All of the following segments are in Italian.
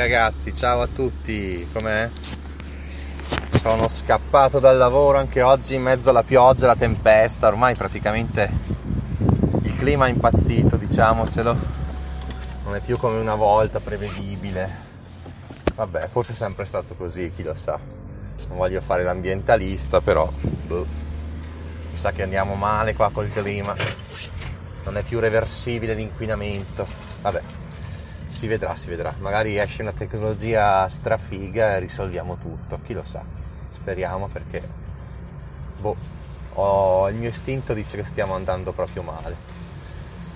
ragazzi, ciao a tutti, com'è? Sono scappato dal lavoro anche oggi in mezzo alla pioggia, alla tempesta, ormai praticamente il clima è impazzito, diciamocelo, non è più come una volta prevedibile. Vabbè, forse è sempre stato così, chi lo sa. Non voglio fare l'ambientalista, però boh, mi sa che andiamo male qua col clima. Non è più reversibile l'inquinamento. Vabbè, si vedrà, si vedrà. Magari esce una tecnologia strafiga e risolviamo tutto, chi lo sa. Speriamo perché boh, ho- il mio istinto dice che stiamo andando proprio male.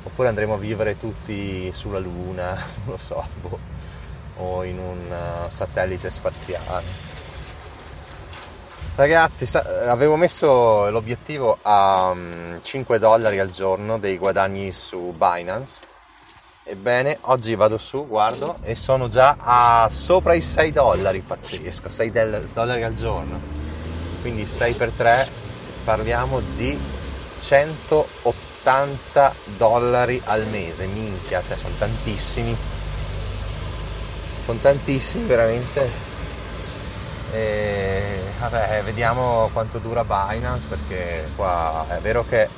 Oppure andremo a vivere tutti sulla Luna, non lo so, boh, o in un eh, satellite spaziale. Ragazzi, sa- avevo messo l'obiettivo a mm, 5 dollari al giorno dei guadagni su Binance. Ebbene, oggi vado su, guardo, e sono già a sopra i 6 dollari, pazzesco, 6 del- dollari al giorno. Quindi 6 per 3, parliamo di 180 dollari al mese, minchia, cioè sono tantissimi. Sono tantissimi veramente. E vabbè, vediamo quanto dura Binance perché qua è vero che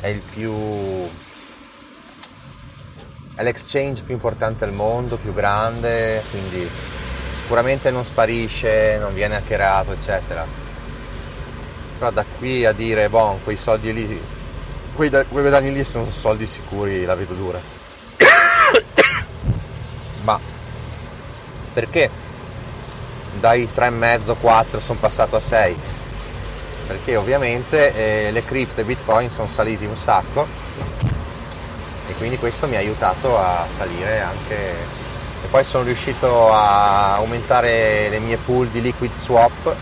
è il più è l'exchange più importante al mondo, più grande, quindi sicuramente non sparisce, non viene hackerato, eccetera. Però da qui a dire, boh, quei soldi lì, quei, da- quei guadagni lì sono soldi sicuri, la vedo dura. Ma perché dai 3,5, 4 sono passato a 6? Perché ovviamente eh, le cripto e bitcoin sono saliti un sacco quindi questo mi ha aiutato a salire anche. E poi sono riuscito a aumentare le mie pool di liquid swap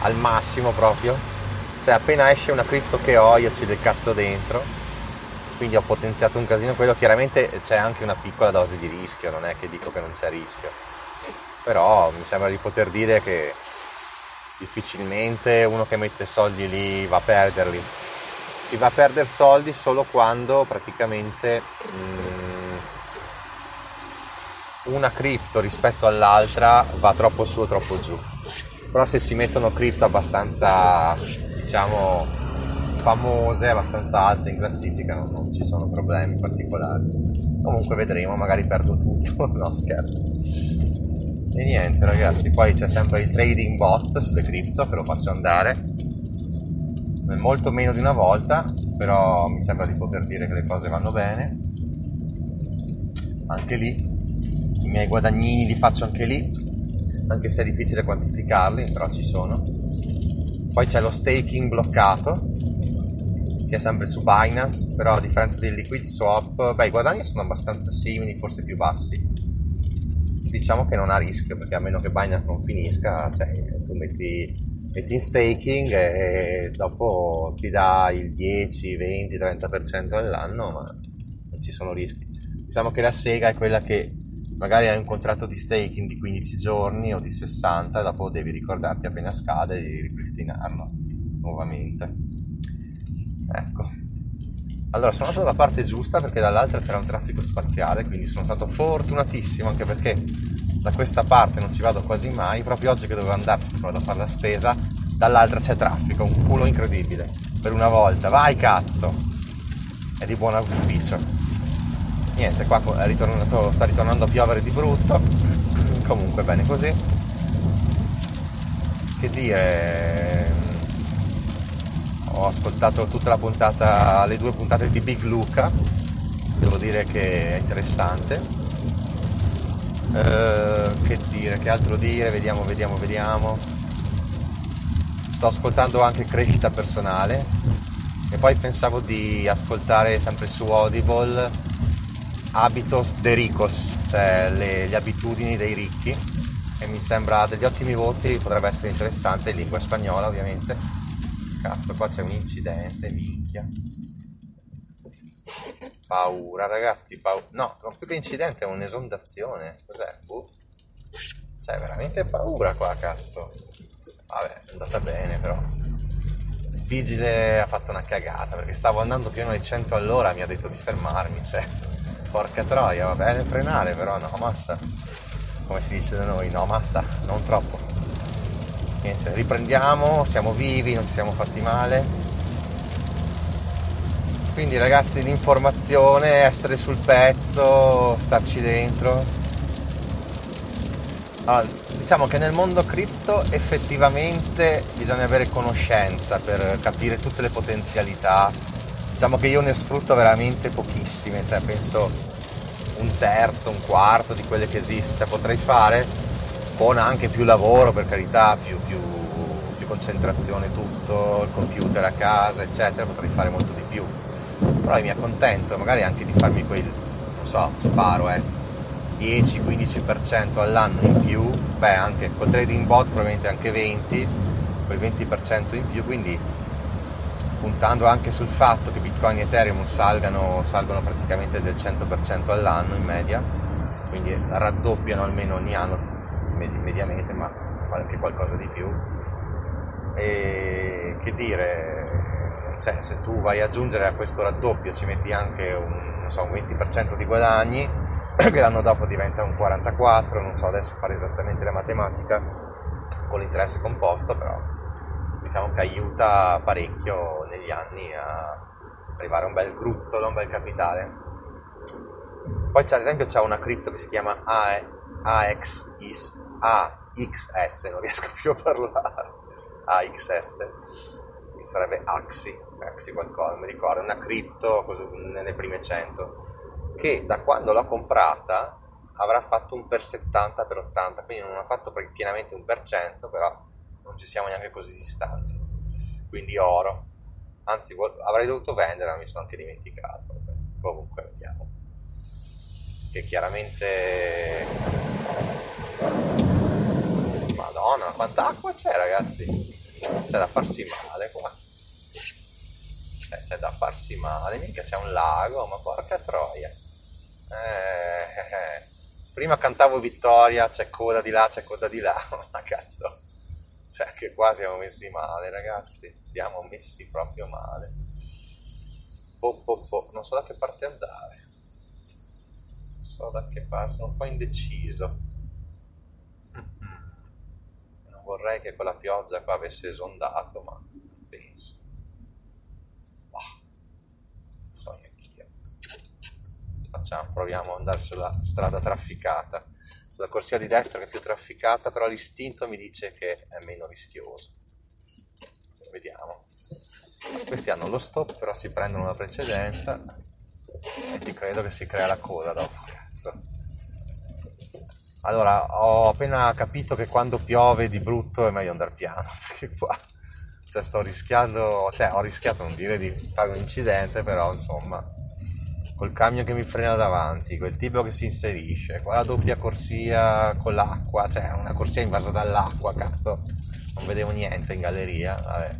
al massimo proprio. Cioè appena esce una cripto che ho io ci del cazzo dentro. Quindi ho potenziato un casino. Quello chiaramente c'è anche una piccola dose di rischio non è che dico che non c'è rischio. Però mi sembra di poter dire che difficilmente uno che mette soldi lì va a perderli si va a perdere soldi solo quando praticamente mm, una cripto rispetto all'altra va troppo su o troppo giù. Però se si mettono cripto abbastanza, diciamo, famose, abbastanza alte in classifica, non, non ci sono problemi particolari. Comunque vedremo, magari perdo tutto, no scherzo. E niente ragazzi, poi c'è sempre il trading bot sulle cripto che lo faccio andare molto meno di una volta, però mi sembra di poter dire che le cose vanno bene. Anche lì, i miei guadagnini li faccio anche lì, anche se è difficile quantificarli, però ci sono. Poi c'è lo staking bloccato, che è sempre su Binance, però a differenza del liquid swap, beh, i guadagni sono abbastanza simili, forse più bassi. Diciamo che non ha rischio, perché a meno che Binance non finisca, cioè, tu metti metti in staking e dopo ti dà il 10, 20, 30% all'anno, ma non ci sono rischi. Diciamo che la sega è quella che magari hai un contratto di staking di 15 giorni o di 60 e dopo devi ricordarti appena scade di ripristinarlo nuovamente. Ecco. Allora, sono andato dalla parte giusta perché dall'altra c'era un traffico spaziale, quindi sono stato fortunatissimo anche perché da questa parte non ci vado quasi mai, proprio oggi che dovevo andarci perché vado a fare la spesa, dall'altra c'è traffico, un culo incredibile, per una volta, vai cazzo, è di buon auspicio. Niente, qua è ritornato, sta ritornando a piovere di brutto, comunque bene così. Che dire? Ho ascoltato tutta la puntata le due puntate di Big Luca. Devo dire che è interessante eh, che dire che altro dire vediamo vediamo vediamo sto ascoltando anche crescita personale e poi pensavo di ascoltare sempre su Audible Habitos de Ricos, cioè le, le abitudini dei ricchi e mi sembra degli ottimi voti, potrebbe essere interessante in lingua spagnola ovviamente. Cazzo, qua c'è un incidente, minchia. Paura, ragazzi, paura. No, non più che incidente, è un'esondazione. Cos'è? Uh. C'è veramente paura qua, cazzo. Vabbè, è andata bene però. Il vigile ha fatto una cagata perché stavo andando pieno ai 100 all'ora, mi ha detto di fermarmi, cioè porca troia, va bene frenare, però no, massa. Come si dice da noi, no, massa, non troppo. Niente, riprendiamo, siamo vivi, non ci siamo fatti male. Quindi ragazzi l'informazione, essere sul pezzo, starci dentro. Allora, diciamo che nel mondo cripto effettivamente bisogna avere conoscenza per capire tutte le potenzialità diciamo che io ne sfrutto veramente pochissime, cioè penso un terzo, un quarto di quelle che esistono, cioè potrei fare con anche più lavoro per carità, più, più, concentrazione tutto, il computer a casa eccetera, potrei fare molto di più, però mi accontento magari anche di farmi quel, non so, sparo eh, 10-15% all'anno in più, beh anche col trading bot probabilmente anche 20, quel 20% in più, quindi puntando anche sul fatto che Bitcoin e Ethereum salgano, salgono praticamente del 100% all'anno in media, quindi raddoppiano almeno ogni anno mediamente, ma anche qualcosa di più. E che dire, cioè, se tu vai ad aggiungere a questo raddoppio ci metti anche un, so, un 20% di guadagni, che l'anno dopo diventa un 44%, non so adesso fare esattamente la matematica con l'interesse composto, però diciamo che aiuta parecchio negli anni a arrivare a un bel gruzzolo, un bel capitale. Poi c'è, ad esempio c'è una cripto che si chiama AXS, non riesco più a parlare, AXS, che sarebbe Axi, Axi qualcosa, mi ricordo, una cripto nelle prime 100, che da quando l'ho comprata avrà fatto un per 70 per 80, quindi non ha fatto pienamente un per cento, però non ci siamo neanche così distanti. Quindi oro. Anzi, avrei dovuto vendere, ma mi sono anche dimenticato. Vabbè. Comunque, vediamo. Che chiaramente... Madonna, quanta acqua c'è, ragazzi? C'è da farsi male qua. C'è, c'è da farsi male, mica c'è un lago, ma porca troia. Eh, eh, eh. Prima cantavo vittoria, c'è coda di là, c'è coda di là, ma cazzo cioè che qua siamo messi male ragazzi, siamo messi proprio male. Po, po, po. Non so da che parte andare. Non so da che parte, sono un po' indeciso. Non vorrei che quella pioggia qua avesse esondato, ma non penso. Oh, non so neanche io. Facciamo, proviamo ad andare sulla strada trafficata sulla corsia di destra che è più trafficata, però l'istinto mi dice che è meno rischioso. Vediamo. Questi hanno lo stop, però si prendono la precedenza e ti credo che si crea la coda dopo, cazzo. Allora, ho appena capito che quando piove di brutto è meglio andare piano, perché qua cioè, sto rischiando, cioè ho rischiato non dire di fare un incidente, però insomma col camion che mi frena davanti, quel tipo che si inserisce, qua la doppia corsia con l'acqua, cioè una corsia invasa dall'acqua, cazzo, non vedevo niente in galleria, vabbè.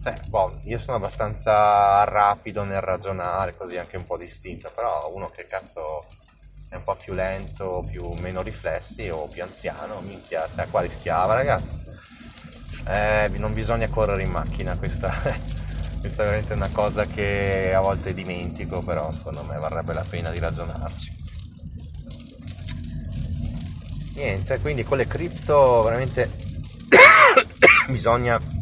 Cioè, boh, io sono abbastanza rapido nel ragionare, così anche un po' distinto, però uno che cazzo è un po' più lento, più meno riflessi o più anziano, minchia, cioè qua rischiava ragazzi. Eh, non bisogna correre in macchina, questa questa è veramente una cosa che a volte dimentico, però secondo me varrebbe la pena di ragionarci. Niente, quindi con le cripto veramente bisogna, bisogna